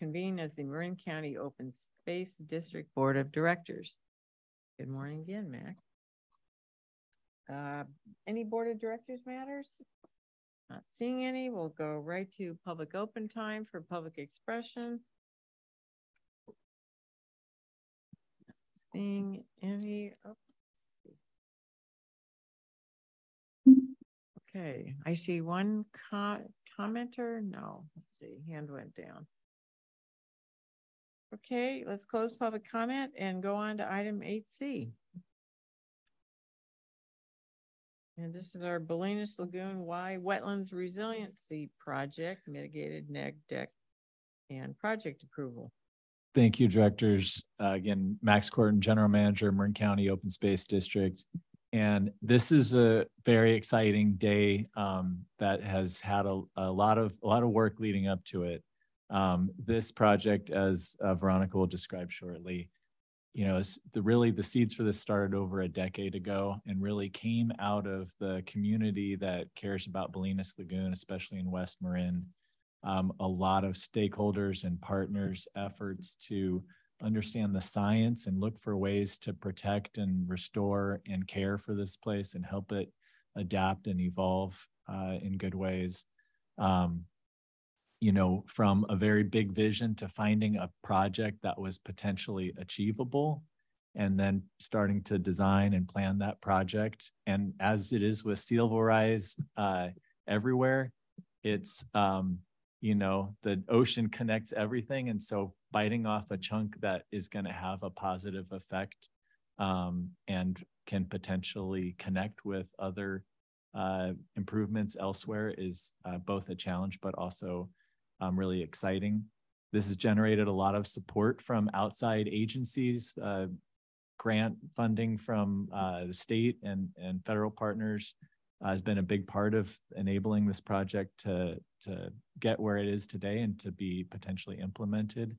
convene as the Marin County Open Space District Board of Directors. Good morning again, Mac. Uh, any Board of Directors matters? Not seeing any, we'll go right to public open time for public expression. Seeing any, oh, Okay, I see one co- commenter. No, let's see, hand went down. Okay, let's close public comment and go on to item eight C. And this is our Bolinas Lagoon Y Wetlands Resiliency Project, mitigated neg deck and project approval. Thank you, directors. Uh, again, Max Korten, General Manager, Marin County Open Space District. And this is a very exciting day um, that has had a, a lot of a lot of work leading up to it. Um, this project, as uh, Veronica will describe shortly, you know, the really the seeds for this started over a decade ago and really came out of the community that cares about Bolinas Lagoon, especially in West Marin. Um, a lot of stakeholders and partners efforts to understand the science and look for ways to protect and restore and care for this place and help it adapt and evolve uh, in good ways. Um, you know, from a very big vision to finding a project that was potentially achievable and then starting to design and plan that project. And as it is with sea level rise uh, everywhere, it's, um, you know, the ocean connects everything. And so biting off a chunk that is going to have a positive effect um, and can potentially connect with other uh, improvements elsewhere is uh, both a challenge, but also um, really exciting. This has generated a lot of support from outside agencies, uh, grant funding from uh, the state and, and federal partners uh, has been a big part of enabling this project to, to get where it is today and to be potentially implemented.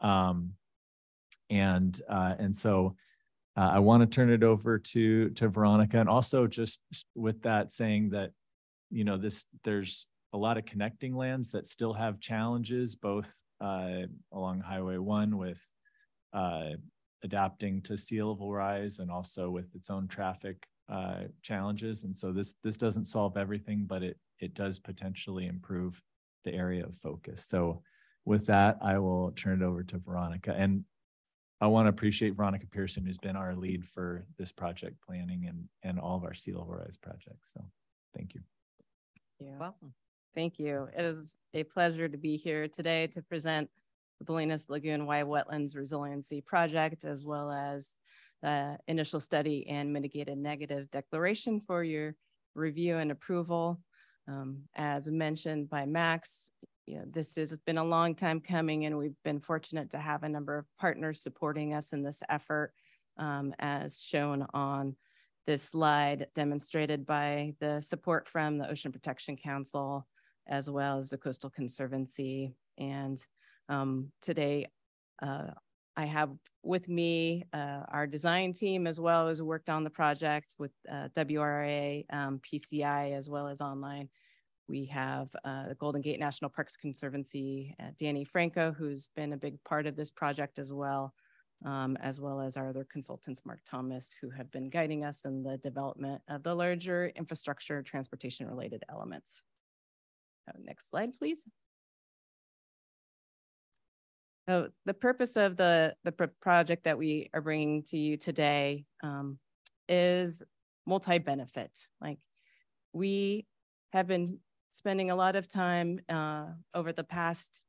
Um, and uh, and so uh, I want to turn it over to to Veronica, and also just with that saying that you know this there's a lot of connecting lands that still have challenges, both uh, along Highway One with uh, adapting to sea level rise, and also with its own traffic uh, challenges. And so this this doesn't solve everything, but it it does potentially improve the area of focus. So with that, I will turn it over to Veronica. And I want to appreciate Veronica Pearson, who's been our lead for this project planning and, and all of our sea level rise projects. So thank you. You're welcome. Thank you. It is a pleasure to be here today to present the Bolinas Lagoon Y Wetlands Resiliency Project, as well as the initial study and mitigated negative declaration for your review and approval. Um, as mentioned by Max, you know, this has been a long time coming and we've been fortunate to have a number of partners supporting us in this effort um, as shown on this slide demonstrated by the support from the Ocean Protection Council as well as the Coastal Conservancy. And um, today uh, I have with me uh, our design team as well as worked on the project with uh, WRA, um, PCI, as well as online we have uh, the Golden Gate National Parks Conservancy, uh, Danny Franco, who's been a big part of this project as well, um, as well as our other consultants, Mark Thomas, who have been guiding us in the development of the larger infrastructure transportation related elements. Uh, next slide, please. So the purpose of the, the project that we are bringing to you today um, is multi-benefit. Like we have been spending a lot of time uh, over the past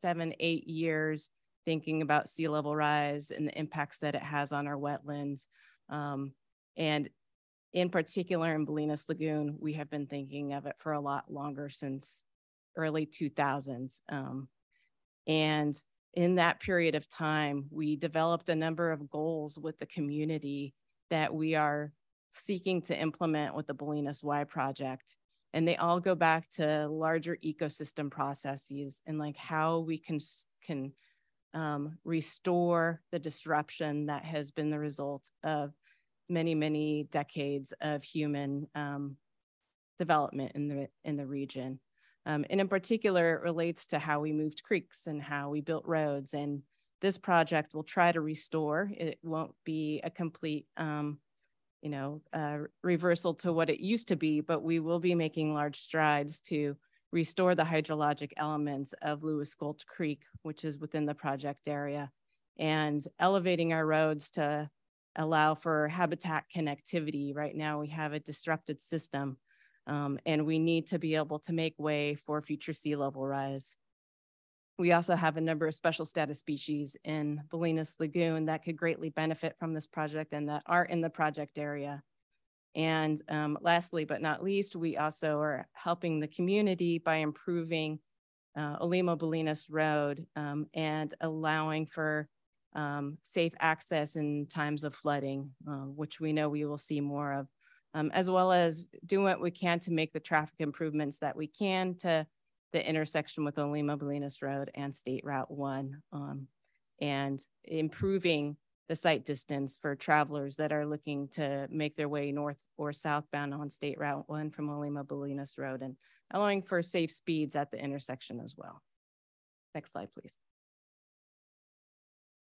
seven, eight years thinking about sea level rise and the impacts that it has on our wetlands. Um, and in particular in Bolinas Lagoon, we have been thinking of it for a lot longer since early 2000s. Um, and in that period of time, we developed a number of goals with the community that we are seeking to implement with the Bolinas Y project and they all go back to larger ecosystem processes and like how we can can um, restore the disruption that has been the result of many many decades of human um, development in the in the region Um, and in particular, it relates to how we moved creeks and how we built roads. And this project will try to restore. It won't be a complete, um, you know, uh, reversal to what it used to be, but we will be making large strides to restore the hydrologic elements of Lewis Gulch Creek, which is within the project area, and elevating our roads to allow for habitat connectivity. Right now, we have a disrupted system, um, and we need to be able to make way for future sea level rise. We also have a number of special status species in Bolinas Lagoon that could greatly benefit from this project and that are in the project area. And um, lastly, but not least, we also are helping the community by improving uh, Olema Bolinas Road um, and allowing for um, safe access in times of flooding, uh, which we know we will see more of, um, as well as doing what we can to make the traffic improvements that we can to the intersection with Olema Bolinas Road and State Route 1 um, and improving the site distance for travelers that are looking to make their way north or southbound on State Route 1 from Olema Bolinas Road and allowing for safe speeds at the intersection as well. Next slide, please.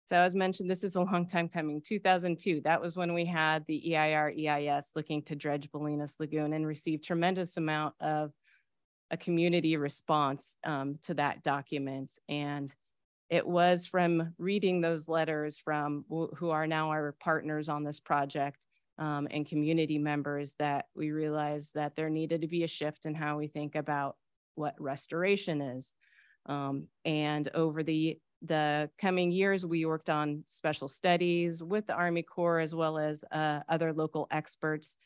So as mentioned, this is a long time coming. 2002, that was when we had the EIR EIS looking to dredge Bolinas Lagoon and received tremendous amount of a community response um, to that document. And it was from reading those letters from who are now our partners on this project um, and community members that we realized that there needed to be a shift in how we think about what restoration is. Um, and over the the coming years, we worked on special studies with the Army Corps as well as uh, other local experts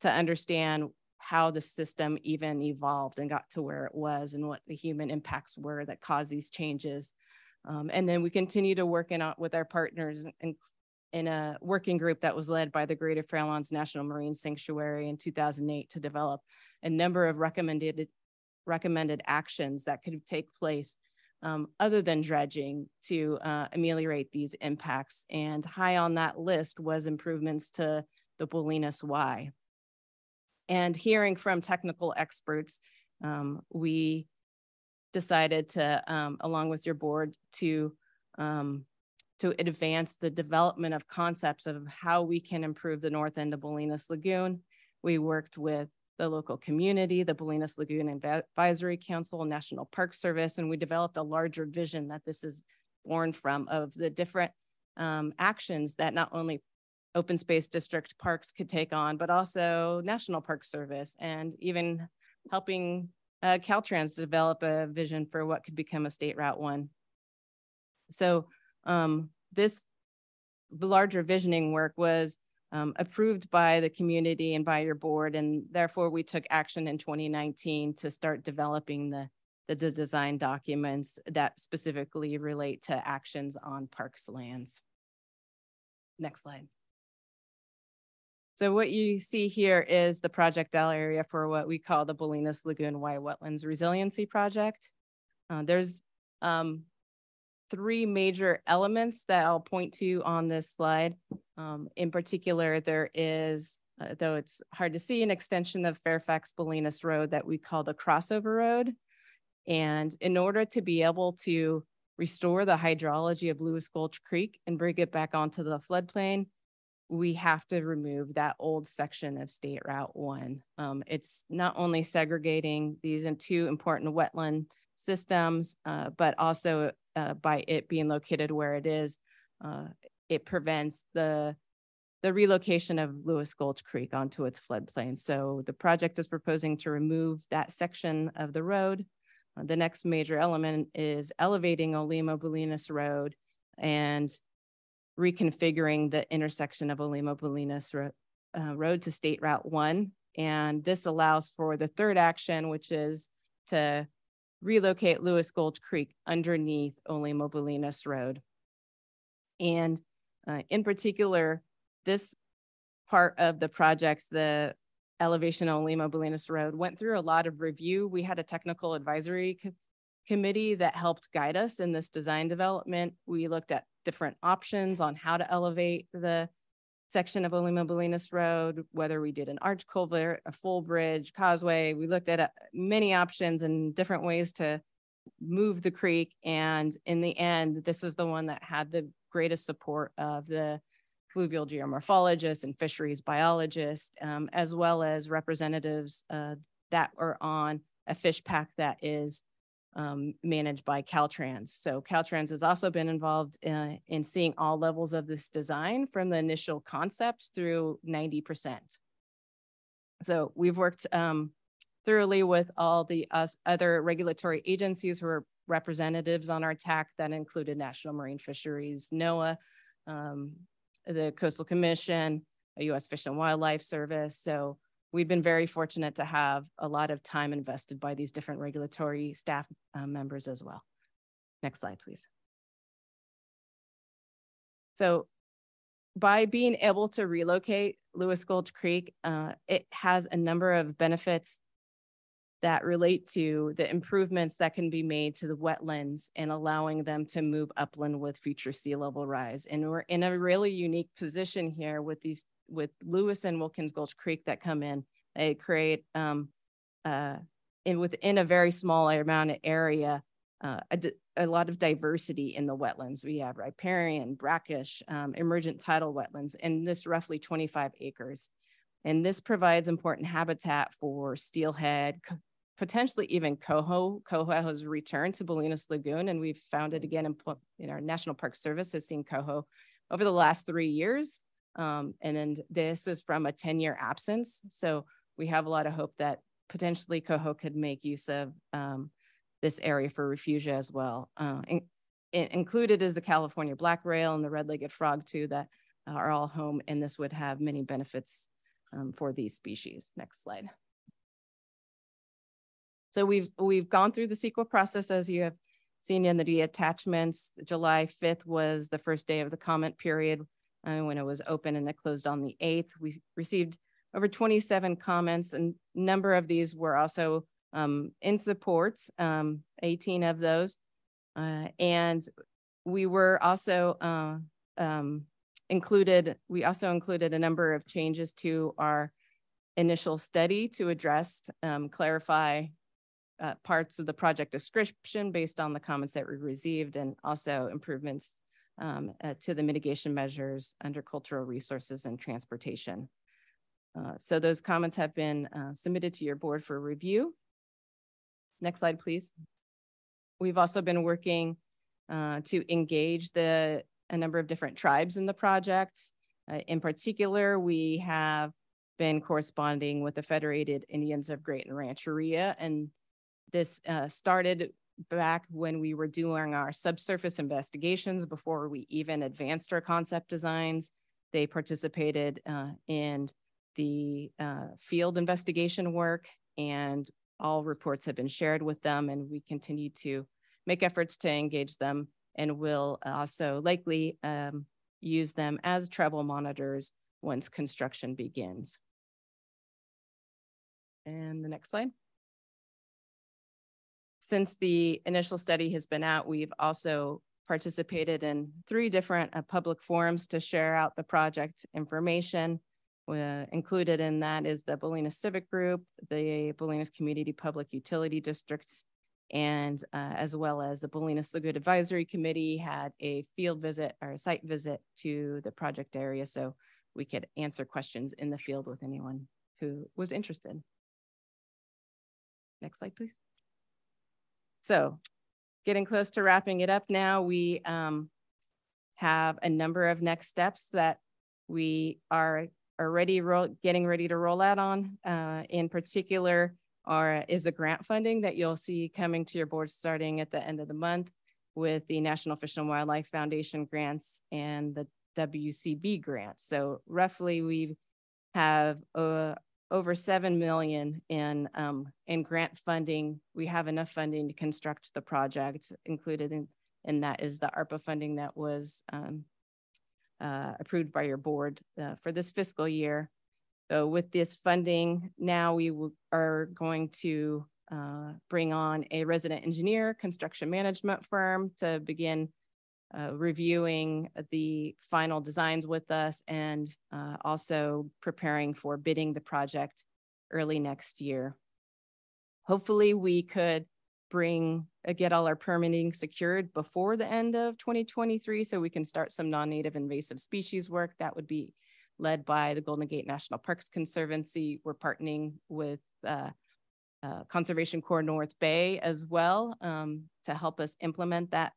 to understand how the system even evolved and got to where it was and what the human impacts were that caused these changes. Um, and then we continue to work in, uh, with our partners in, in a working group that was led by the Greater Farallones National Marine Sanctuary in 2008 to develop a number of recommended, recommended actions that could take place um, other than dredging to uh, ameliorate these impacts. And high on that list was improvements to the Bolinas Y and hearing from technical experts, um, we decided to, um, along with your board, to um, to advance the development of concepts of how we can improve the north end of Bolinas Lagoon. We worked with the local community, the Bolinas Lagoon Advisory Council, National Park Service, and we developed a larger vision that this is born from of the different um, actions that not only open space district parks could take on, but also National Park Service and even helping uh, Caltrans develop a vision for what could become a state route one. So um, this larger visioning work was um, approved by the community and by your board, and therefore we took action in 2019 to start developing the, the design documents that specifically relate to actions on parks lands. Next slide. So what you see here is the project area for what we call the Bolinas Lagoon Y Wetlands Resiliency Project. Uh, there's um, three major elements that I'll point to on this slide. Um, in particular, there is, uh, though it's hard to see, an extension of Fairfax Bolinas Road that we call the crossover road. And in order to be able to restore the hydrology of Lewis Gulch Creek and bring it back onto the floodplain, we have to remove that old section of State Route 1. Um, it's not only segregating these in two important wetland systems, uh, but also uh, by it being located where it is, uh, it prevents the the relocation of Lewis Gulch Creek onto its floodplain. So the project is proposing to remove that section of the road. Uh, the next major element is elevating Olema Bolinas Road and reconfiguring the intersection of Olema Bolinas Ro uh, Road to State Route 1. And this allows for the third action, which is to relocate Lewis Gulch Creek underneath Olema Bolinas Road. And uh, in particular, this part of the projects, the elevation of Olema Bolinas Road, went through a lot of review. We had a technical advisory co committee that helped guide us in this design development. We looked at different options on how to elevate the section of Olema Bolinas Road, whether we did an arch culvert, a full bridge, causeway. We looked at uh, many options and different ways to move the creek. And in the end, this is the one that had the greatest support of the fluvial geomorphologists and fisheries biologists, um, as well as representatives uh, that are on a fish pack that is um, managed by Caltrans. So Caltrans has also been involved in, uh, in seeing all levels of this design from the initial concept through 90%. So we've worked um, thoroughly with all the us other regulatory agencies who are representatives on our TAC that included National Marine Fisheries, NOAA, um, the Coastal Commission, U.S. Fish and Wildlife Service. So we've been very fortunate to have a lot of time invested by these different regulatory staff uh, members as well. Next slide, please. So by being able to relocate Lewis Gulch Creek, uh, it has a number of benefits that relate to the improvements that can be made to the wetlands and allowing them to move upland with future sea level rise. And we're in a really unique position here with these, with Lewis and Wilkins Gulch Creek that come in. They create, um, uh, in within a very small amount of area, uh, a, a, lot of diversity in the wetlands. We have riparian, brackish, um, emergent tidal wetlands, and this roughly 25 acres. And this provides important habitat for steelhead, potentially even coho. Coho has returned to Bolinas Lagoon, and we've found it again in, in our National Park Service has seen coho over the last three years. Um, and then this is from a 10 year absence. So we have a lot of hope that potentially coho could make use of um, this area for refugia as well. Uh, in, in, included is the California black rail and the red-legged frog too that are all home and this would have many benefits um, for these species. Next slide. So we've we've gone through the CEQA process as you have seen in the attachments. July 5th was the first day of the comment period uh, when it was open and it closed on the 8th. We received over 27 comments and number of these were also um, in support, um, 18 of those. Uh, and we were also uh, um, included, we also included a number of changes to our initial study to address, um, clarify uh, parts of the project description based on the comments that we received and also improvements um, uh, to the mitigation measures under cultural resources and transportation. Uh, so those comments have been uh, submitted to your board for review. Next slide, please. We've also been working uh, to engage the a number of different tribes in the project. Uh, in particular, we have been corresponding with the Federated Indians of Graton Rancheria, and this uh, started back when we were doing our subsurface investigations before we even advanced our concept designs. They participated uh, in the uh, field investigation work and all reports have been shared with them and we continue to make efforts to engage them and will also likely um, use them as tribal monitors once construction begins. And the next slide. Since the initial study has been out, we've also participated in three different uh, public forums to share out the project information. Uh, included in that is the Bolinas Civic Group, the Bolinas Community Public Utility Districts, and uh, as well as the Bolinas Lagoon Advisory Committee had a field visit or a site visit to the project area so we could answer questions in the field with anyone who was interested. Next slide, please. So getting close to wrapping it up now, we um, have a number of next steps that we are already getting ready to roll out on. Uh, in particular, are, is the grant funding that you'll see coming to your board starting at the end of the month with the National Fish and Wildlife Foundation grants and the WCB grant. So roughly we have uh, over 7 million in, um, in grant funding. We have enough funding to construct the project included in, and that is the ARPA funding that was um, uh, approved by your board uh, for this fiscal year. So with this funding, now we are going to uh, bring on a resident engineer, construction management firm to begin uh, reviewing the final designs with us and uh, also preparing for bidding the project early next year. Hopefully we could bring, uh, get all our permitting secured before the end of 2023 so we can start some non-native invasive species work. That would be led by the Golden Gate National Parks Conservancy. We're partnering with uh, uh, Conservation Corps North Bay as well um, to help us implement that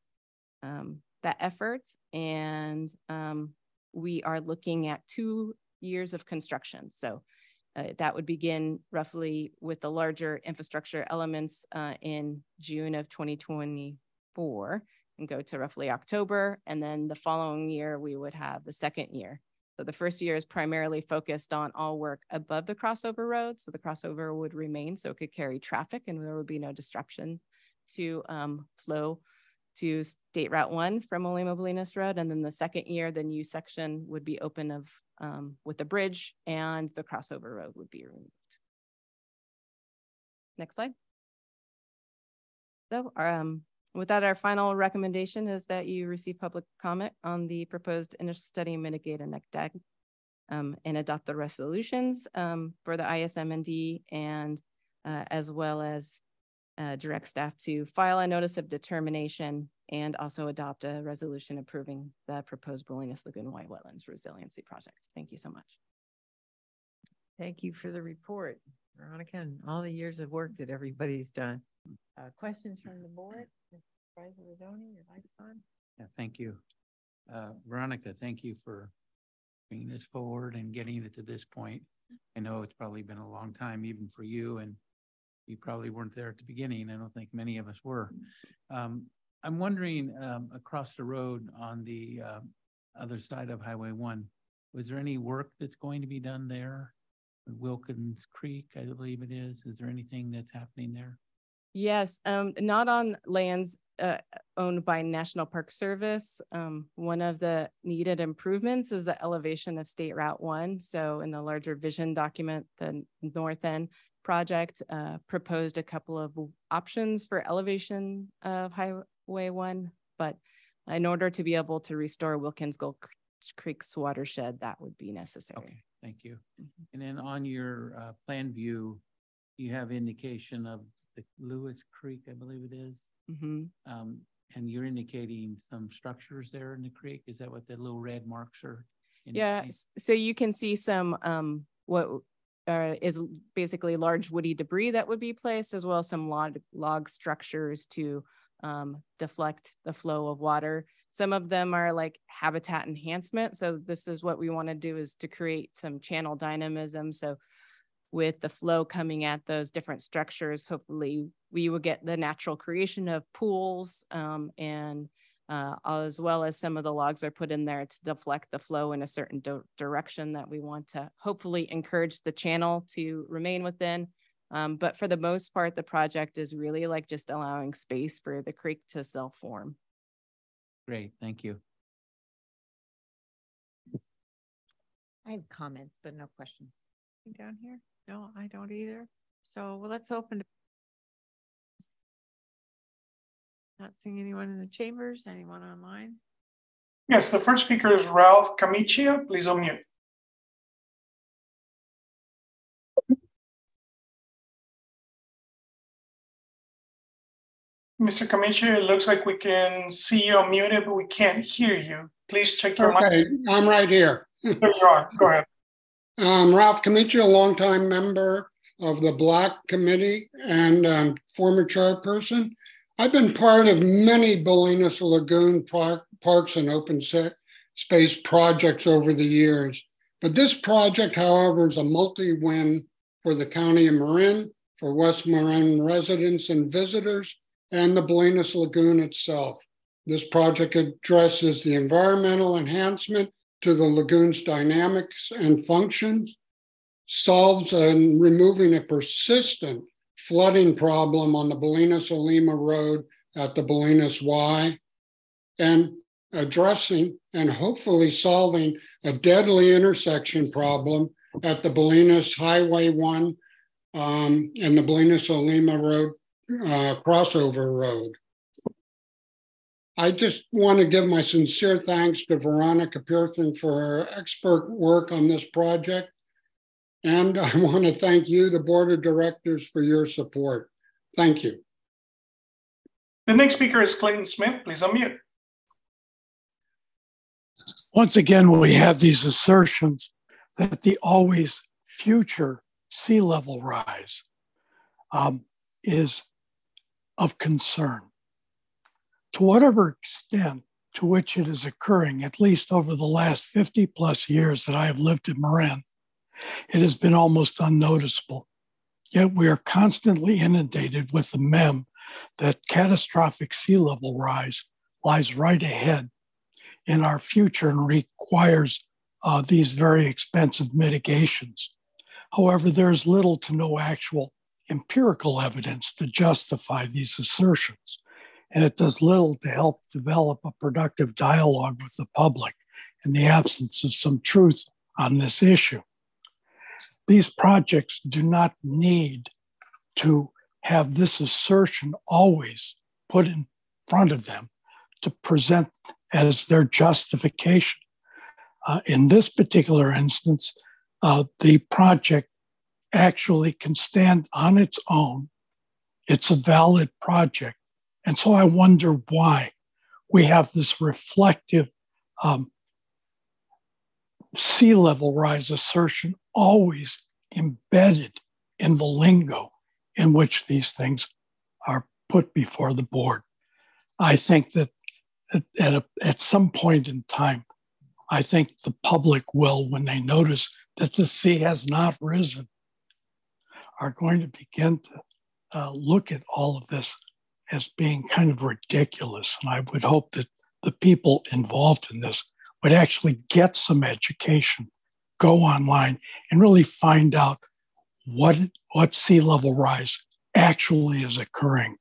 um, that effort. And um, we are looking at two years of construction. So uh, that would begin roughly with the larger infrastructure elements uh, in June of 2024 and go to roughly October. And then the following year, we would have the second year. So the first year is primarily focused on all work above the crossover road. So the crossover would remain so it could carry traffic and there would be no disruption to um, flow to State Route 1 from Olema Bolinas Road. And then the second year, the new section would be open of um, with the bridge and the crossover road would be removed. Next slide. So um, with that, our final recommendation is that you receive public comment on the proposed initial study mitigate and NECDEG um, and adopt the resolutions um, for the ISMND and uh, as well as uh, direct staff to file a notice of determination and also adopt a resolution approving the proposed Bolinas Lagoon Y Wetlands Resiliency Project. Thank you so much. Thank you for the report, Veronica, and all the years of work that everybody's done. Uh, questions from the board? Supervisor Rodoni, your light's on. Yeah, thank you. Uh, Veronica, thank you for bringing this forward and getting it to this point. I know it's probably been a long time even for you and you probably weren't there at the beginning. I don't think many of us were. Um, I'm wondering um, across the road on the uh, other side of Highway 1, was there any work that's going to be done there? Wilkins Creek, I believe it is. Is there anything that's happening there? Yes, um, not on lands uh, owned by National Park Service. Um, one of the needed improvements is the elevation of State Route 1. So in the larger vision document, the north end project uh, proposed a couple of options for elevation of Highway 1, but in order to be able to restore Wilkins Gulch Creek's watershed, that would be necessary. Okay, thank you. Mm -hmm. And then on your uh, plan view, you have indication of the Lewis Creek, I believe it is. Mm -hmm. um, and you're indicating some structures there in the creek. Is that what the little red marks are? Indicating? Yeah, so you can see some um, what uh, is basically large woody debris that would be placed, as well as some log, log structures to um, deflect the flow of water. Some of them are like habitat enhancement. So this is what we want to do is to create some channel dynamism. So with the flow coming at those different structures, hopefully we will get the natural creation of pools um, and uh, as well as some of the logs are put in there to deflect the flow in a certain direction that we want to hopefully encourage the channel to remain within. Um, but for the most part, the project is really like just allowing space for the creek to self-form. Great, thank you. I have comments, but no questions. Down here? No, I don't either. So well, let's open Not seeing anyone in the chambers, anyone online? Yes, the first speaker is Ralph Camicia. Please unmute. Mr. Camicia, it looks like we can see you unmuted, but we can't hear you. Please check your mic. okay, mic. I'm right here. there you are. Go ahead. Um, Ralph Camicia, a longtime member of the Black Committee and um, former chairperson. I've been part of many Bolinas Lagoon park, parks and open space projects over the years. But this project, however, is a multi-win for the County of Marin, for West Marin residents and visitors, and the Bolinas Lagoon itself. This project addresses the environmental enhancement to the lagoon's dynamics and functions, solves and removing a persistent flooding problem on the Bolinas Olema Road at the Bolinas Y, and addressing and hopefully solving a deadly intersection problem at the Bolinas Highway 1 um, and the Bolinas Olema Road uh, crossover road. I just want to give my sincere thanks to Veronica Pearson for her expert work on this project. And I want to thank you, the Board of Directors, for your support. Thank you. The next speaker is Clayton Smith. Please unmute. Once again, we have these assertions that the always future sea level rise um, is of concern. To whatever extent to which it is occurring, at least over the last 50 plus years that I have lived in Marin, it has been almost unnoticeable. Yet we are constantly inundated with the mem that catastrophic sea level rise lies right ahead in our future and requires uh, these very expensive mitigations. However, there is little to no actual empirical evidence to justify these assertions, and it does little to help develop a productive dialogue with the public in the absence of some truth on this issue. These projects do not need to have this assertion always put in front of them to present as their justification. Uh, in this particular instance, uh, the project actually can stand on its own. It's a valid project. And so I wonder why we have this reflective um, sea level rise assertion always embedded in the lingo in which these things are put before the board. I think that at, a, at some point in time, I think the public will, when they notice that the sea has not risen, are going to begin to uh, look at all of this as being kind of ridiculous. And I would hope that the people involved in this would actually get some education, go online, and really find out what what sea level rise actually is occurring.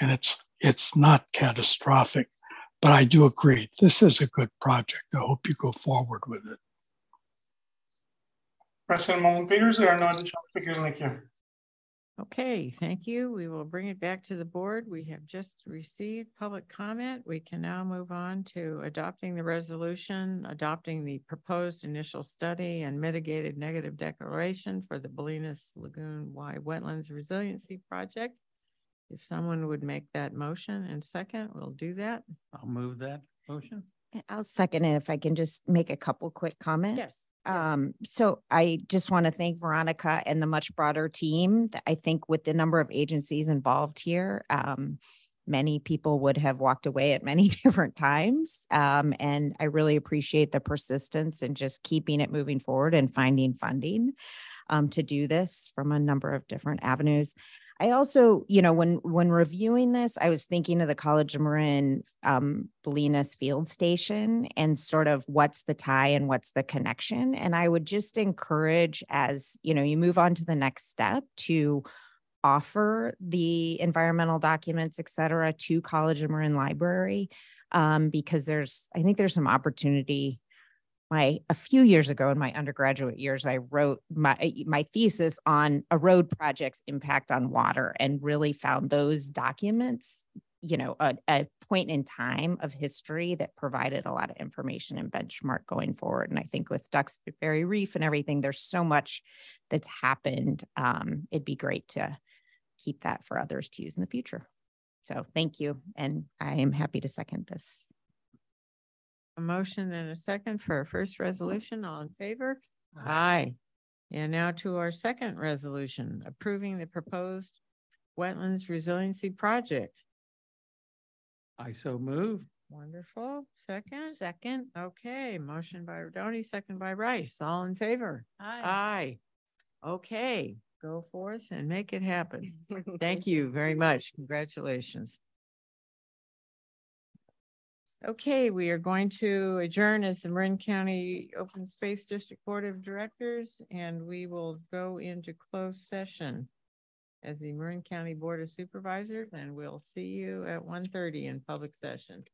And it's it's not catastrophic. But I do agree, this is a good project. I hope you go forward with it. President Moulton-Peters, there are no additional speakers in the queue. Okay, thank you. We will bring it back to the board. We have just received public comment. We can now move on to adopting the resolution, adopting the proposed initial study and mitigated negative declaration for the Bolinas Lagoon Y Wetlands Resiliency Project. If someone would make that motion and second, we'll do that. I'll move that motion. I'll second it if I can just make a couple quick comments. Yes. Um, so I just want to thank Veronica and the much broader team. I think with the number of agencies involved here, um, many people would have walked away at many different times. Um, and I really appreciate the persistence and just keeping it moving forward and finding funding um, to do this from a number of different avenues. I also, you know, when when reviewing this, I was thinking of the College of Marin um, Bolinas Field Station and sort of what's the tie and what's the connection. And I would just encourage, as you know, you move on to the next step to offer the environmental documents, et cetera, to College of Marin Library, um, because there's, I think there's some opportunity my a few years ago in my undergraduate years i wrote my eh, my thesis on a road project's impact on water and really found those documents you know a, a point in time of history that provided a lot of information and benchmark going forward. And i think with duxbury reef and everything there's so much that's happened um, it'd be great to keep that for others to use in the future. So thank you and i am happy to second this A motion and a second for our first resolution. All in favor? Aye. And now to our second resolution, approving the proposed Wetlands Resiliency Project. I so move. Wonderful. Second? Second. Okay, motion by Rodoni, second by Rice. All in favor? Aye. Aye. Okay, go forth and make it happen. Thank you very much. Congratulations. Okay, we are going to adjourn as the Marin County Open Space District Board of Directors, and we will go into closed session as the Marin County Board of Supervisors, and we'll see you at 1:30 in public session.